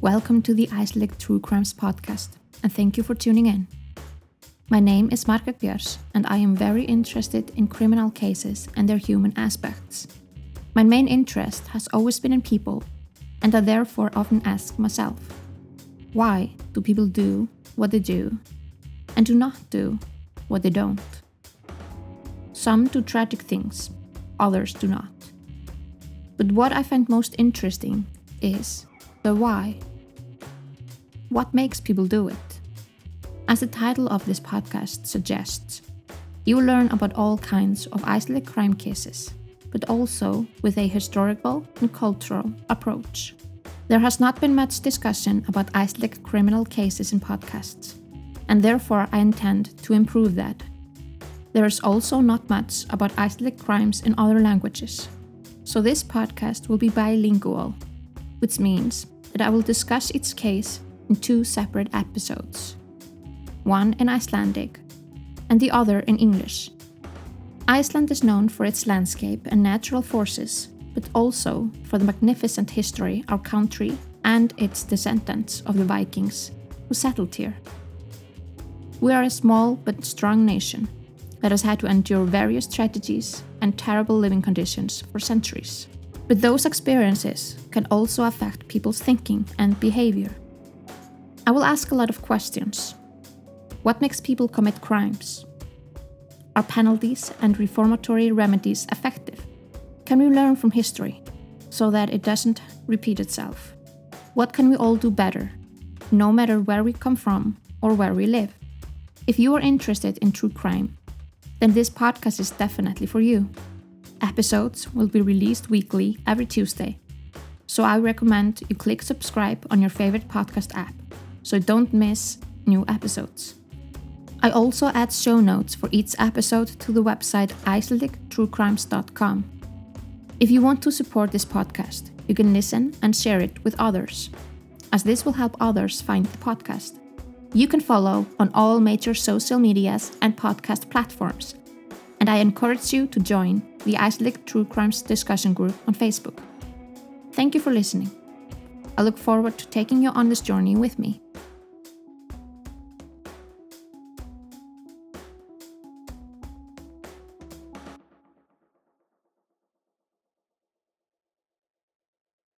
Welcome to the Icelandic True Crimes podcast, and thank you for tuning in. My name is Margaret Björns, and I am very interested in criminal cases and their human aspects. My main interest has always been in people, and I therefore often ask myself why do people do what they do and do not do what they don't? Some do tragic things, others do not. But what I find most interesting is the why. What makes people do it? As the title of this podcast suggests, you learn about all kinds of Icelandic crime cases, but also with a historical and cultural approach. There has not been much discussion about Icelandic criminal cases in podcasts, and therefore I intend to improve that. There is also not much about Icelandic crimes in other languages, so this podcast will be bilingual, which means that I will discuss each case in two separate episodes one in Icelandic and the other in English. Iceland is known for its landscape and natural forces, but also for the magnificent history our country and its descendants of the Vikings who settled here. We are a small but strong nation that has had to endure various tragedies and terrible living conditions for centuries. But those experiences can also affect people's thinking and behavior. I will ask a lot of questions. What makes people commit crimes? Are penalties and reformatory remedies effective? Can we learn from history so that it doesn't repeat itself? What can we all do better, no matter where we come from or where we live? If you are interested in true crime, then this podcast is definitely for you. Episodes will be released weekly every Tuesday, so I recommend you click subscribe on your favorite podcast app so don't miss new episodes. I also add show notes for each episode to the website IcelandicTrueCrimes.com. If you want to support this podcast, you can listen and share it with others, as this will help others find the podcast. You can follow on all major social medias and podcast platforms, and I encourage you to join the Icelandic True Crimes discussion group on Facebook. Thank you for listening. I look forward to taking you on this journey with me.